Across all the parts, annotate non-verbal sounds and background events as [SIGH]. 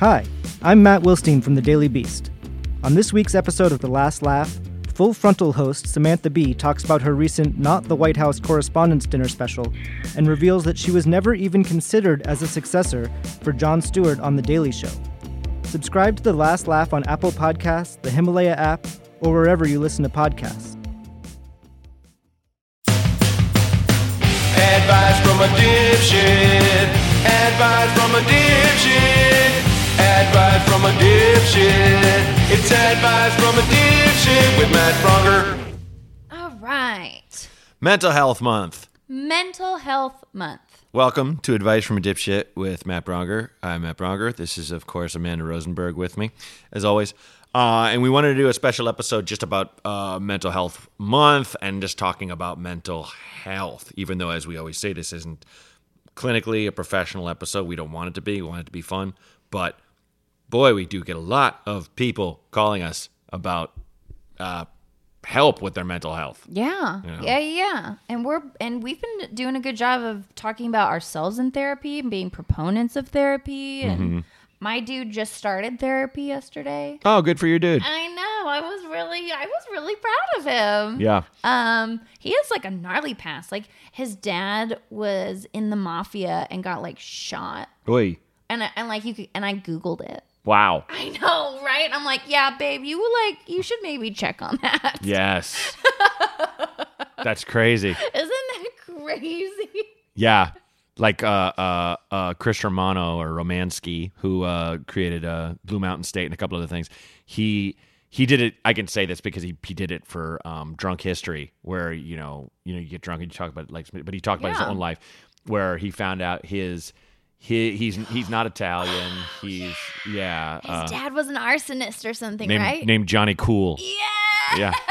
Hi, I'm Matt Wilstein from the Daily Beast. On this week's episode of The Last Laugh, Full Frontal host Samantha Bee talks about her recent Not the White House Correspondents' Dinner special and reveals that she was never even considered as a successor for Jon Stewart on The Daily Show. Subscribe to The Last Laugh on Apple Podcasts, the Himalaya app, or wherever you listen to podcasts. Advice from a dipshit. Advice from a dipshit. Advice from a dipshit. It's advice from a dipshit with Matt Braunger. All right. Mental Health Month. Mental Health Month. Welcome to Advice from a Dipshit with Matt Braunger. I'm Matt Braunger. This is, of course, Amanda Rosenberg with me, as always. Uh, and we wanted to do a special episode just about uh, Mental Health Month and just talking about mental health, even though, as we always say, this isn't clinically a professional episode. We don't want it to be. We want it to be fun. But boy, we do get a lot of people calling us about uh, help with their mental health. Yeah. Yeah. Yeah, yeah. And we're and we've been doing a good job of talking about ourselves in therapy and being proponents of therapy and Mm-hmm. my dude just started therapy yesterday. Oh, good for your dude. I know. I was really I was really proud of him. Yeah. Um, he has like a gnarly past. Like his dad was in the mafia and got like shot. Oy. And I, and like you could, and I googled it. Wow. I know, right? I'm like, yeah, babe, you like you should maybe check on that. Yes. [LAUGHS] That's crazy. Isn't that crazy? Yeah. Like uh, uh, uh, Chris Romano or Romansky, who uh, created uh, Blue Mountain State and a couple other things. He he did it. I can say this because he, he did it for um, Drunk History, where you know you know you get drunk and you talk about like, but he talked about his own life, where he found out his he he's he's not Italian. He's yeah. His uh, dad was an arsonist or something, named right? named Johnny Cool. yeah. Yeah. [LAUGHS]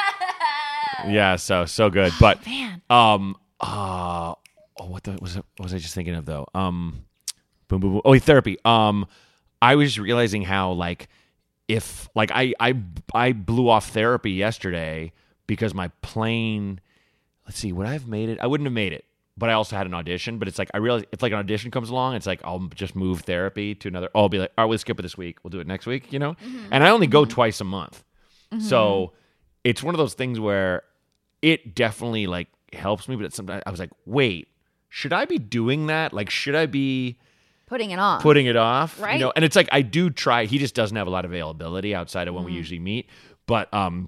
Yeah. So so good, but Man. Um. Uh. Oh, what the was it? What was I just thinking of though? Um. Boom. Boom. boom. Oh, therapy. Um. I was just realizing how like if like I I I blew off therapy yesterday because my plane. Let's see. Would I have made it? I wouldn't have made it. But I also had an audition. But it's like I realize if like an audition comes along, it's like I'll just move therapy to another. I'll be like, all right, we'll skip it this week. We'll do it next week. You know. And I only go twice a month. So it's one of those things where it definitely like helps me, but it's sometimes I was like, wait, should I be doing that? Like, should I be Putting it off? putting it off? You Right. know, and it's like I do try. He just doesn't have a lot of availability outside of when Mm-hmm. we usually meet. But um,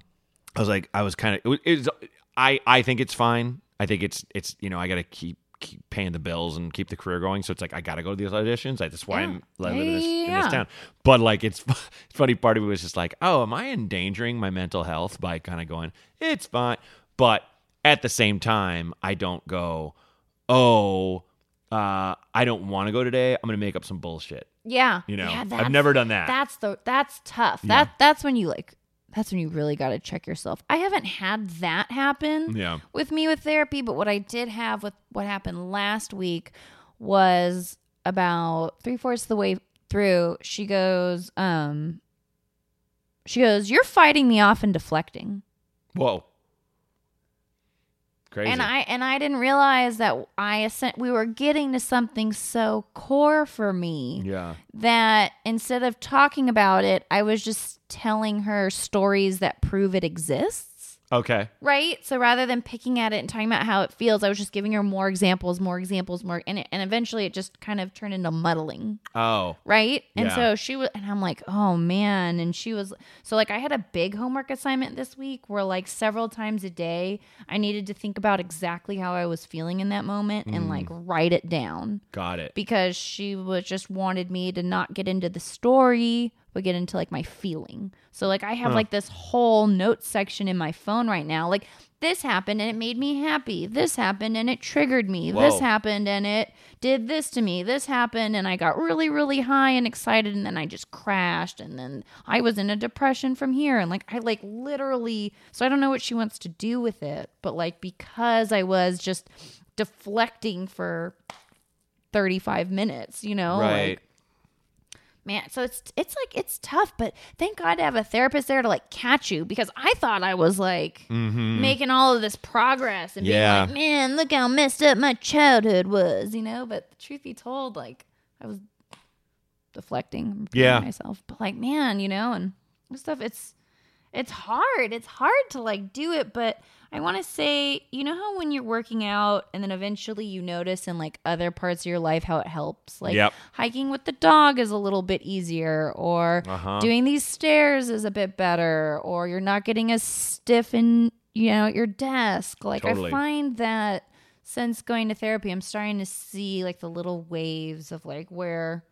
I was like, I was kind of. It was, I I think it's fine. I think it's it's you know I got to keep keep paying the bills and keep the career going. So it's like I got to go to these auditions. Like, that's why Yeah. I'm living in, this, in this town. But like it's [LAUGHS] funny. Part of me was just like, oh, am I endangering my mental health by kind of going? It's fine. But at the same time, I don't go, oh. Uh, I don't want to go today. I'm gonna make up some bullshit. yeah. You know, Yeah, I've never done that. That's the that's tough. Yeah. That that's when you like that's when you really got to check yourself. I haven't had that happen Yeah. with me with therapy, but what I did have with what happened last week was about three fourths of the way through. She goes, um, she goes, "You're fighting me off and deflecting." Whoa. Crazy. And I and I didn't realize that I we were getting to something so core for me yeah. that instead of talking about it, I was just telling her stories that prove it exists. Okay. Right. So rather than picking at it and talking about how it feels, I was just giving her more examples, more examples, more, and it, and eventually it just kind of turned into muddling. Oh. Right. And Yeah. so she was, and I'm like, oh man. And she was, so like I had a big homework assignment this week where like several times a day I needed to think about exactly how I was feeling in that moment and like mm. write it down Got it. because she was just wanted me to not get into the story but get into like my feeling. So like i have like this whole note section in my phone right now like this happened and it made me happy. This happened and it triggered me. This happened and it did this to me. This happened and i got really really high and excited and then i just crashed and then i was in a depression from here and like i like literally so i don't know what she wants to do with it but like because i was just deflecting for 35 minutes you know right. like man so it's it's like it's tough but thank god to have a therapist there to like catch you because i thought i was like mm-hmm. making all of this progress and. Yeah. being like man look how messed up my childhood was you know but the truth be told like i was deflecting Yeah. myself but like man you know and stuff it's it's hard it's hard to like do it but i want to say you know how when you're working out and then eventually you notice in like other parts of your life how it helps like Yep. hiking with the dog is a little bit easier or Uh-huh. doing these stairs is a bit better or you're not getting as stiff in you know at your desk like Totally. i find that since going to therapy i'm starting to see like the little waves of like where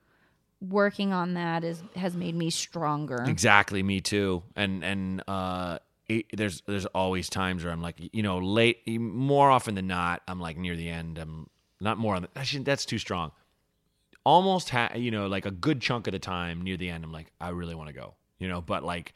working on that is has made me stronger Exactly, me too. And and uh, it, there's there's always times where I'm like, you know, late. More often than not, I'm like near the end. I'm not more on the. Actually, that's too strong. Almost, ha- you know, like a good chunk of the time near the end, I'm like, I really want to go, you know. But like,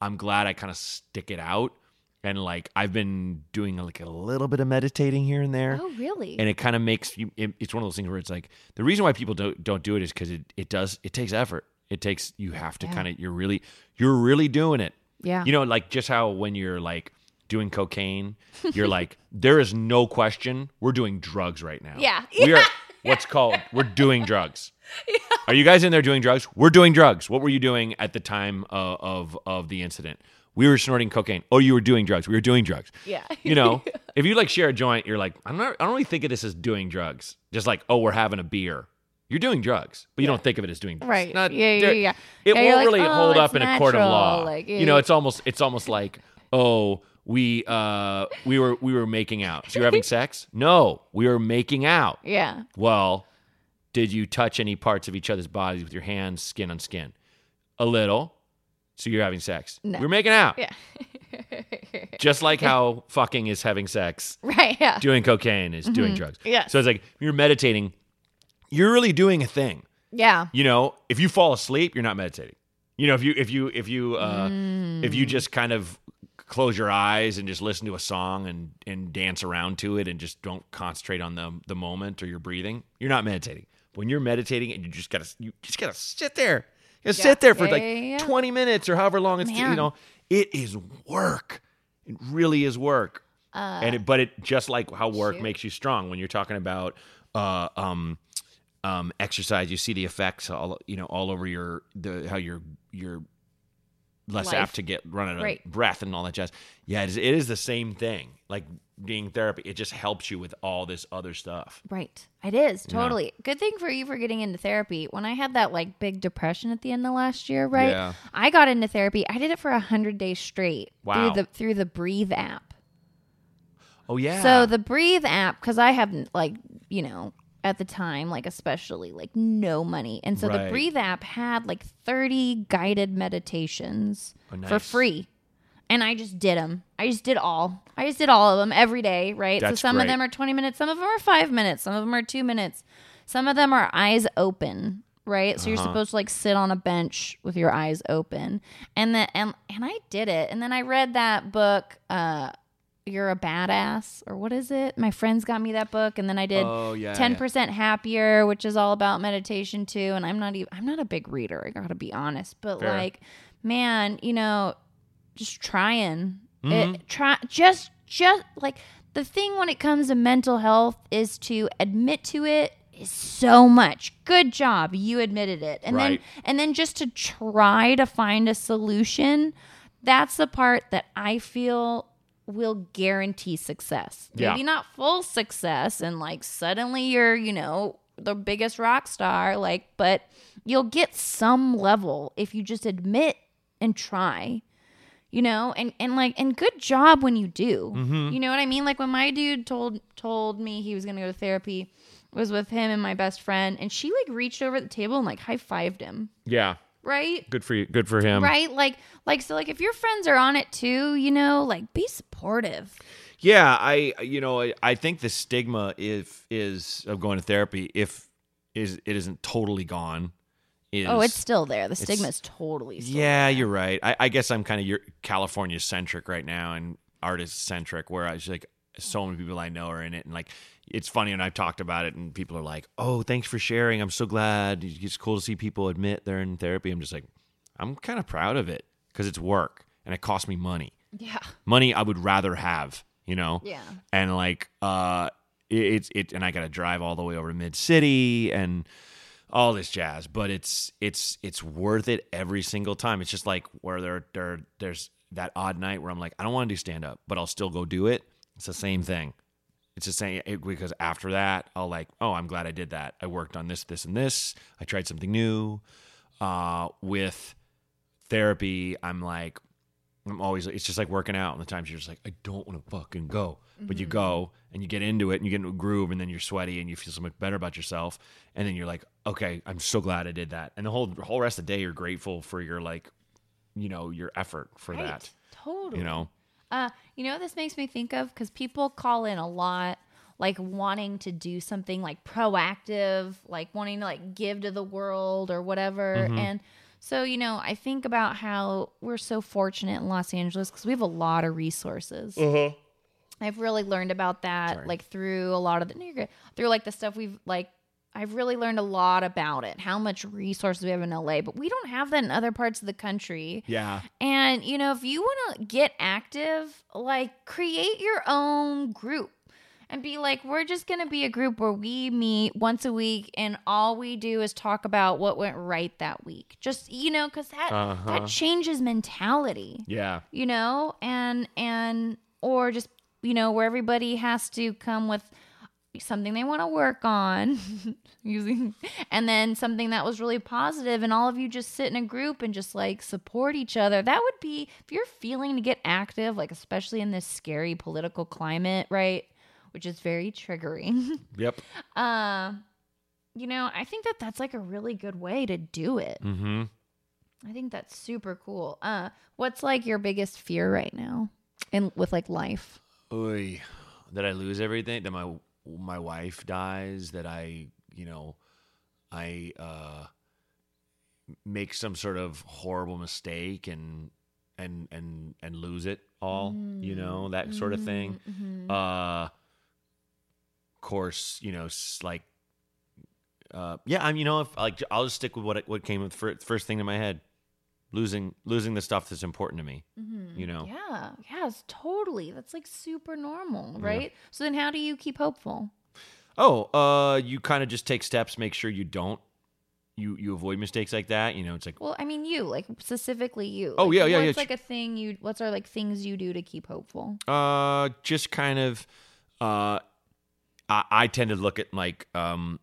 I'm glad I kind of stick it out. And like, I've been doing like a little bit of meditating here and there. Oh really? And it kind of makes you it, it's one of those things where it's like the reason why people don't don't do it is because it, it does it takes effort. It takes you have to Yeah. kind of you're really you're really doing it. Yeah. you know like just how when you're like doing cocaine you're [LAUGHS] like there is no question we're doing drugs right now. Yeah. we are [LAUGHS] what's called we're doing drugs. [LAUGHS] Are you guys in there doing drugs? We're doing drugs. What were you doing at the time of of the incident we were snorting cocaine oh you were doing drugs we were doing drugs Yeah. [LAUGHS] you know, if you like share a joint, you're like, I'm not, I don't really think of this as doing drugs. Just like, oh, we're having a beer. You're doing drugs, but you don't think of it as doing drugs. Right. Not- Yeah, yeah, yeah. It Yeah, won't like, really "Oh, hold up it's in a court of law. like, yeah, you know, it's almost, it's almost like, oh, we, uh, we were, we were making out. So you're having [LAUGHS] sex? No, we were making out. yeah. Well, did you touch any parts of each other's bodies with your hands, skin on skin? A little. So you're having sex. No. We're making out. Yeah. [LAUGHS] Just like how fucking is having sex [LAUGHS] Right. Yeah. doing cocaine is doing drugs. Yeah. So it's like you're meditating, you're really doing a thing. Yeah. You know, if you fall asleep, you're not meditating. You know, if you if you if you uh if Mm. you just kind of close your eyes and just listen to a song and and dance around to it and just don't concentrate on the the moment or your breathing, you're not meditating. When you're meditating and you just gotta you just gotta sit there. You Yeah. sit there for Yeah, like yeah, yeah. 20 minutes or however long it's you know, it is work. It really is work and it, but it just like how work Uh, shoot. makes you strong when you're talking about uh, um, um, exercise you see the effects all you know all over your the how you're you're less Life. apt to get run out of Right. breath and all that jazz yeah it is, it is the same thing like being therapy it just helps you with all this other stuff Right. It is totally. Good thing for you for getting into therapy. When I had that like big depression at the end of last year, right? Yeah. I got into therapy. I did it for a hundred days straight Wow. through the through the Breathe app. oh yeah So the Breathe app, because I haven't like you know at the time like especially like no money, and so Right. the Breathe app had like thirty guided meditations Oh, for free. And I just did them. I just did all. I just did all of them every day, right? That's so some great. of them are 20 minutes, some of them are 5 minutes, some of them are 2 minutes. Some of them are eyes open, right? So you're Uh-huh. supposed to like sit on a bench with your eyes open. And then and and I did it. And then I read that book uh you're a badass or what is it? My friends got me that book and then I did Oh, yeah, 10% happier, which is all about meditation too. And I'm not even I'm not a big reader, I gotta be honest. But Fair. like, man, you know, just trying. Mm-hmm. It try just just like the thing when it comes to mental health is to admit to it is so much. Good job, you admitted it. And Right. then and then just to try to find a solution, that's the part that I feel will guarantee success. Yeah. Maybe not full success and like suddenly you're, you know, the biggest rock star, like, but you'll get some level if you just admit and try you know and and like and good job when you do Mm-hmm. you know what i mean like when my dude told told me he was gonna go to therapy was with him and my best friend and she like reached over the table and like high-fived him yeah right? Good for you good for him. Right? Like like so like if your friends are on it too you know like be supportive. Yeah, I you know I, I think the stigma if is of going to therapy if is it isn't totally gone. Is, oh it's still there. The stigma is totally still yeah, you're right. I, I guess I'm kind of California centric right now and artist centric, where I was like so many people I know are in it, and like it's funny and I've talked about it and people are like, "Oh, thanks for sharing. I'm so glad. It's cool to see people admit they're in therapy." I'm just like, I'm kind of proud of it because it's work and it costs me money yeah money I would rather have, you know? Yeah. And like, uh, it, it's, it, and I got to drive all the way over to mid city and, all this jazz. But it's it's it's worth it every single time. It's just like where there there there's that odd night where I'm like, I don't want to do stand up, but I'll still go do it. It's the same thing. It's the same it- because after that, I'll like, oh, I'm glad I did that. I worked on this, this, and this. I tried something new. Uh, with therapy, I'm like, I'm always, it's just like working out. And the times you're just like, I don't want to fucking go. But you go and you get into it and you get into a groove and then you're sweaty and you feel so much better about yourself. And then you're like, okay, I'm so glad I did that. And the whole, the whole rest of the day, you're grateful for your like, you know, your effort for Right. that. Totally. You know? Uh, you know what this makes me think of? Because people call in a lot, like wanting to do something like proactive, like wanting to like give to the world or whatever. Mm-hmm. And so, you know, I think about how we're so fortunate in Los Angeles because we have a lot of resources. Mm-hmm. I've really learned about that, like through a lot of the through like the stuff we've like. I've really learned a lot about it, how much resources we have in LA, but we don't have that in other parts of the country. Yeah. And, you know, if you want to get active, like create your own group and be like, we're just going to be a group where we meet once a week and all we do is talk about what went right that week. Just, you know, cuz that Uh-huh. that changes mentality. Yeah. You know, and and or just, you know, where everybody has to come with something they want to work on [LAUGHS] using and then something that was really positive and all of you just sit in a group and just like support each other. That would be if you're feeling to get active like especially in this scary political climate right which is very triggering. [LAUGHS] Yep. uh you know i think that that's like a really good way to do it. Mm-hmm. i think that's super cool. Uh what's like your biggest fear right now and with like life? Oy, that I lose everything, that my my wife dies, that I, you know, I uh make some sort of horrible mistake and and and and lose it all, you know, that sort of thing. Uh course, you know, s- like uh yeah, I'm you know, if like I'll just stick with what what came with fir- first thing in my head. Losing losing the stuff that's important to me. You know. yeah yes totally that's like super normal right so then how do you keep hopeful Oh, uh, you kind of just take steps, make sure you don't, you you avoid mistakes like that. You know, it's like, Well, I mean, you like specifically you. Oh, Like, yeah, yeah, yeah. Like a thing you? What's are like things you do to keep hopeful? uh, just kind of, uh, I, I tend to look at like, um,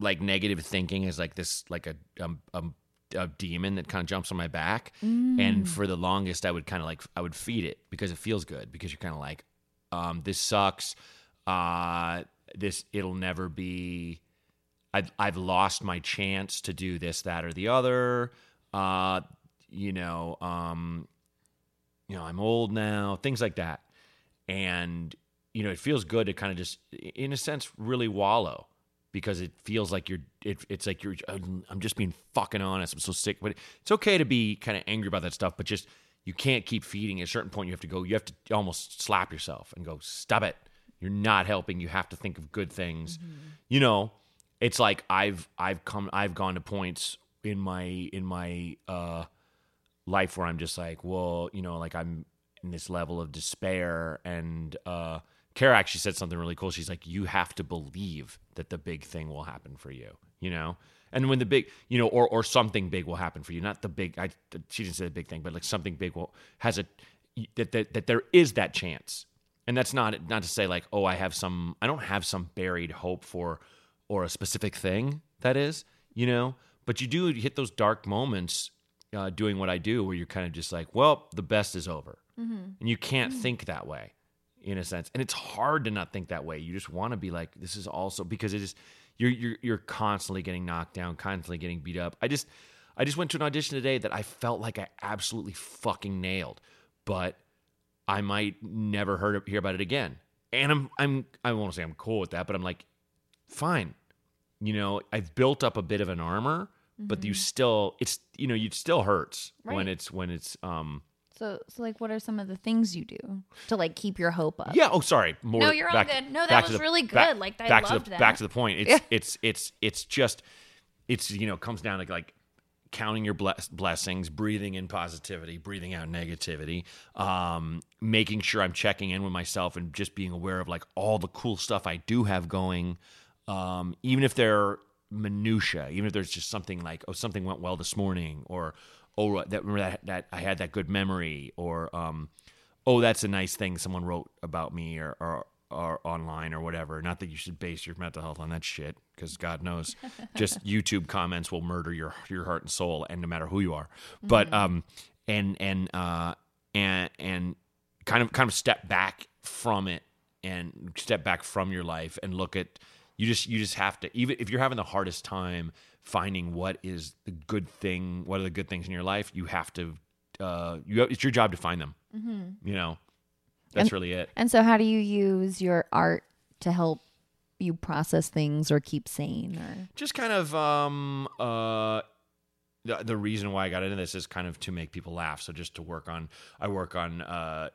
like negative thinking as like this, like a um, um, a demon that kind of jumps on my back. And for the longest, I would kind of like I would feed it because it feels good because you're kind of like, um, this sucks. Uh, this it'll never be. I've I've lost my chance to do this, that, or the other. Uh, you know, um, you know, I'm old now, things like that. And, you know, it feels good to kind of just, in a sense, really wallow because it feels like you're, it, it's like you're, I'm just being fucking honest. I'm so sick. But it's okay to be kind of angry about that stuff, but just, you can't keep feeding. At a certain point, you have to go, you have to almost slap yourself and go, stop it. You're not helping. You have to think of good things. You know, it's like I've, I've come, I've gone to points in my, in my, uh, life where I'm just like, well, you know, like I'm in this level of despair. And uh, Kara actually said something really cool. She's like, you have to believe that the big thing will happen for you, you know? And when the big, you know, or, or something big will happen for you, not the big, I, she didn't say the big thing, but like something big will, has a, that, that, that there is that chance. And that's not, not to say like, oh, I have some, I don't have some buried hope for, or a specific thing that is, you know, but you do hit those dark moments uh, doing what I do, where you're kind of just like, well, the best is over, and you can't think that way, in a sense, and it's hard to not think that way. You just want to be like, this is also because it is, you're you're you're constantly getting knocked down, constantly getting beat up. I just, I just went to an audition today that I felt like I absolutely fucking nailed, but I might never heard hear about it again, and I'm I'm I won't say I'm cool with that, but I'm like, fine, you know, I've built up a bit of an armor, but you still, it's you know, it still hurts when it's when it's um So, so like, what are some of the things you do to like keep your hope up? yeah. Oh, sorry. More. No, you're all good. No, that was the- really back- good. Like, I back to loved the that. back to the point. It's Yeah. it's it's it's just it's you know comes down to like counting your bless- blessings, breathing in positivity, breathing out negativity, um, making sure I'm checking in with myself and just being aware of like all the cool stuff I do have going, um, even if they're minutia, even if there's just something like, oh, something went well this morning, or oh, that remember that that I had that good memory, or um, oh, that's a nice thing someone wrote about me, or or, or online or whatever. Not that you should base your mental health on that shit, because God knows, [LAUGHS] just YouTube comments will murder your your heart and soul, and no matter who you are. But um, and and uh, and and kind of kind of step back from it and step back from your life and look at you just you just have to even if you're having the hardest time finding what is the good thing what are the good things in your life you have to uh you it's your job to find them you know that's And- really it And so, how do you use your art to help you process things or keep sane? Or just kind of um uh the, the reason why I got into this is kind of to make people laugh. So just to work on, I work on uh,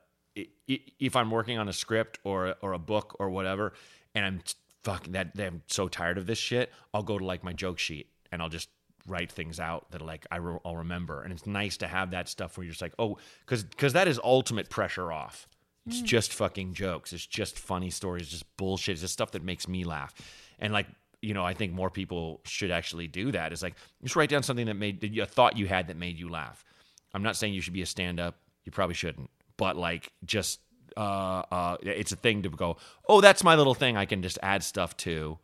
if I'm working on a script or or a book or whatever, and I'm fucking that I'm so tired of this shit. I'll go to like my joke sheet and I'll just write things out that like I re- I'll remember. And it's nice to have that stuff where you're just like, oh, because because that is ultimate pressure off. It's just fucking jokes. It's just funny stories, just bullshit. It's just stuff that makes me laugh. And like, you know, I think more people should actually do that. Is like just write down something that made that you- a thought you had that made you laugh. I'm not saying you should be a stand up. You probably shouldn't. But like just uh uh it's a thing to go, "Oh, that's my little thing I can just add stuff to."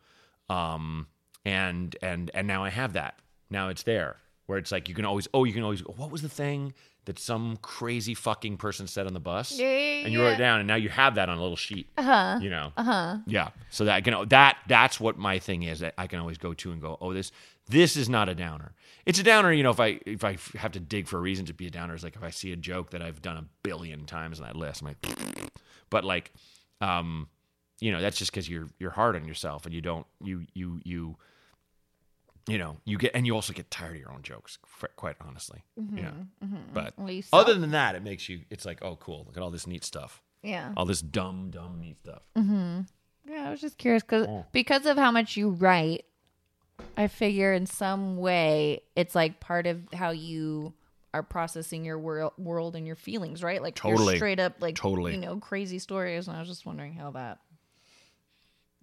Um and and and now I have that. Now it's there. Where it's like you can always oh, you can always go, "What was the thing that some crazy fucking person said on the bus?" and you wrote it down and now you have that on a little sheet. Uh-huh. You know. Uh-huh. Yeah. So that you know that that's what my thing is that I can always go to and go, "Oh, this this is not a downer." It's a downer, you know, if I if I have to dig for a reason to be a downer is like if I see a joke that I've done a billion times on that list, I'm like [LAUGHS] but like um you know, that's just cuz you're you're hard on yourself and you don't you you you you know, you get and you also get tired of your own jokes, quite honestly. Mm-hmm, you know. Mm-hmm. But Well, other than that, it makes you it's like, "Oh, cool. Look at all this neat stuff." yeah. all this dumb, dumb, neat stuff. Mm-hmm. Yeah, I was just curious because oh. because of how much you write, I figure in some way it's like part of how you are processing your world, world and your feelings, right? Like you're Totally. straight up like Totally. you know crazy stories, and I was just wondering how that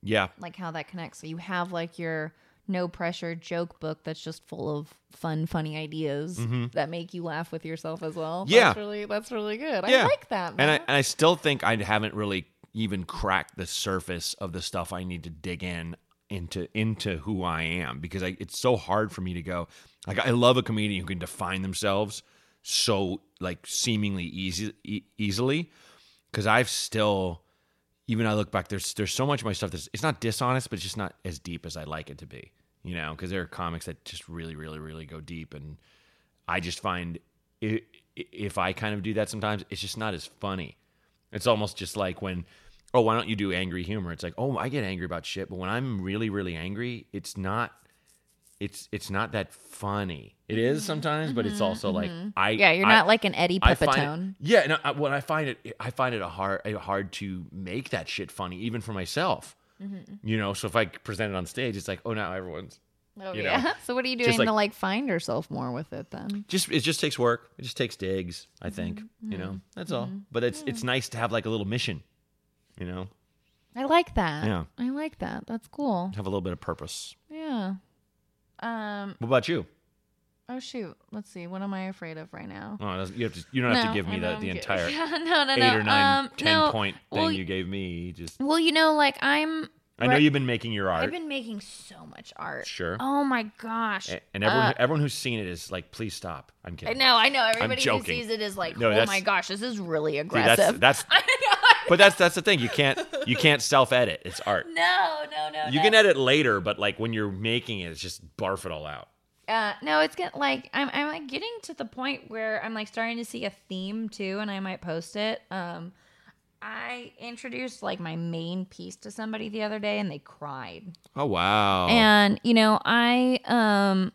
Yeah, like how that connects. So you have like your no pressure joke book that's just full of fun, funny ideas that make you laugh with yourself as well. Mm-hmm. Yeah. that's really that's really good. yeah. I like that. And I and I still think I haven't really even cracked the surface of the stuff I need to dig in into into who I am because I, it's so hard for me to go. Like I love a comedian who can define themselves so like seemingly easy e- easily because I've still even I look back there's there's so much of my stuff that's it's not dishonest but it's just not as deep as I like it to be you know because there are comics that just really really really go deep and I just find i if I kind of do that sometimes it's just not as funny. It's almost just like when oh why don't you do angry humor? It's like oh I get angry about shit but when I'm really really angry it's not it's it's not that funny it is sometimes but it's also like I yeah, you're I- not like an Eddie I find it- Pepitone. yeah, no, I, when I find it, I find it a hard, a hard to make that shit funny, even for myself. Mm-hmm. You know, so if I present it on stage, it's like, oh, now everyone's Oh you know, yeah. [LAUGHS] so what are you doing just like- to like find yourself more with it then? just it just takes work. It just takes digs. I Mm-hmm. think you know that's all. But it's it's nice to have like a little mission. You know, I like that. Yeah. I like that. That's cool. have a little bit of purpose. Yeah. Um. What about you? Oh shoot. Let's see. What am I afraid of right now? Oh, you have to. You don't have No, to give me know the, I'm the good. entire [LAUGHS] no, no, eight no. or nine, um, ten point thing well, you gave me. Just Well, you know, like I'm. I know you've been making your art. I've been making so much art. Sure. Oh my gosh. a- and everyone Uh, everyone who's seen it is like, please stop. I'm kidding. I know, I know. Everybody who joking. sees it is like, No, oh that's- my gosh, this is really See, aggressive. that's [LAUGHS] that's but that's that's the thing. You can't you can't self edit. It's art. no, no, no. You no. can edit later, but like when you're making it, it's just barf it all out. Uh, no, it's get like I'm I'm like getting to the point where I'm like starting to see a theme too, and I might post it. Um, I introduced like my main piece to somebody the other day, and they cried. Oh wow. And you know, I um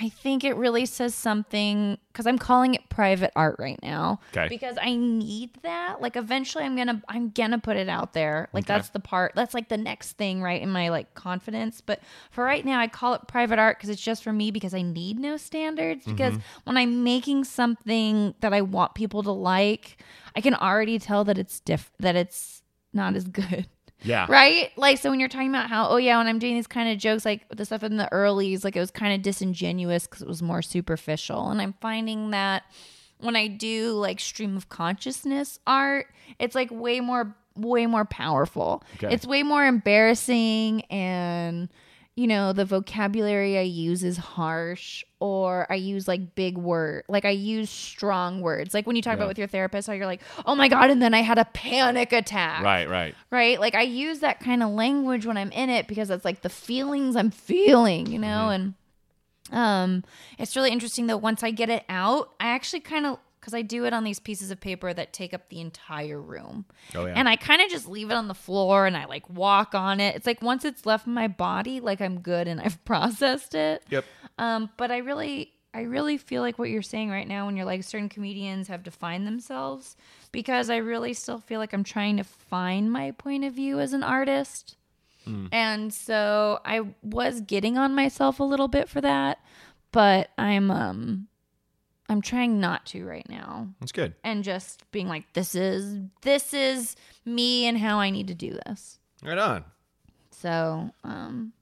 I think it really says something cuz I'm calling it private art right now Okay. because I need that. Like eventually I'm to I'm to put it out there. Like Okay. that's the part. That's like the next thing right in my like confidence, but for right now I call it private art cuz it's just for me because I need no standards mm-hmm. because when I'm making something that I want people to like, I can already tell that it's diff that it's not as good. Yeah. Right? Like, so when you're talking about how, oh, yeah, when I'm doing these kind of jokes, like the stuff in the earlies, like it was kind of disingenuous because it was more superficial. And I'm finding that when I do like stream of consciousness art, it's like way more, way more powerful. Okay. It's way more embarrassing and. You know, the vocabulary I use is harsh, or I use like big word, like I use strong words. Like when you talk about with your therapist, how you're like, "Oh my god," and then I had a panic attack Right, right. right? Like I use that kind of language when I'm in it because it's like the feelings I'm feeling, you know, and um it's really interesting though once I get it out, I actually kind of cuz I do it on these pieces of paper that take up the entire room. Oh, yeah. And I kind of just leave it on the floor and I like walk on it. It's like once it's left my body, like I'm good and [LAUGHS] I've processed it. Yep. Um, but I really, I really feel like what you're saying right now when you're like certain comedians have defined themselves because I really still feel like I'm trying to find my point of view as an artist. And so I was getting on myself a little bit for that, but I'm um I'm trying not to right now That's good. and just being like this is this is me and how I need to do this. Right on. So, um,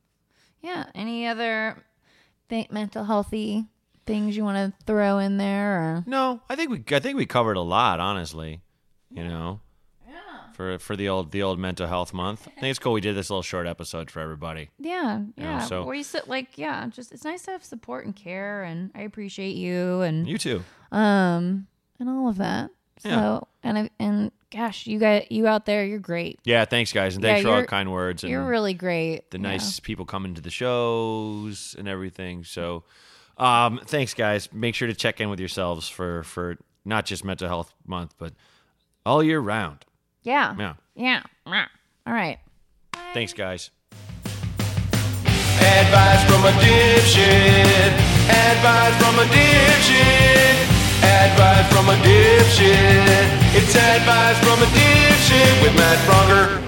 yeah. Any other th- mental healthy things you want to throw in there? Or? No, I think we I think we covered a lot, honestly. You know. For for the old the old mental health month. I think it's cool we did this little short episode for everybody. Yeah, yeah. so- Where you sit, like, yeah, just it's nice to have support and care, and I appreciate you, and You too. um, and all of that. So, Yeah. and I and gosh, you got you out there, you're great. Yeah, thanks guys, and thanks Yeah, for all the kind words and You're really great. the Yeah. nice people coming to the shows and everything. So, um, thanks guys. Make sure to check in with yourselves for for not just mental health month, but all year round. Yeah. Yeah. Yeah. Yeah. All right. Thanks guys. Advice from a dipshit. Advice from a dipshit. Advice from a dipshit. It's advice from a dipshit with Matt Braunger.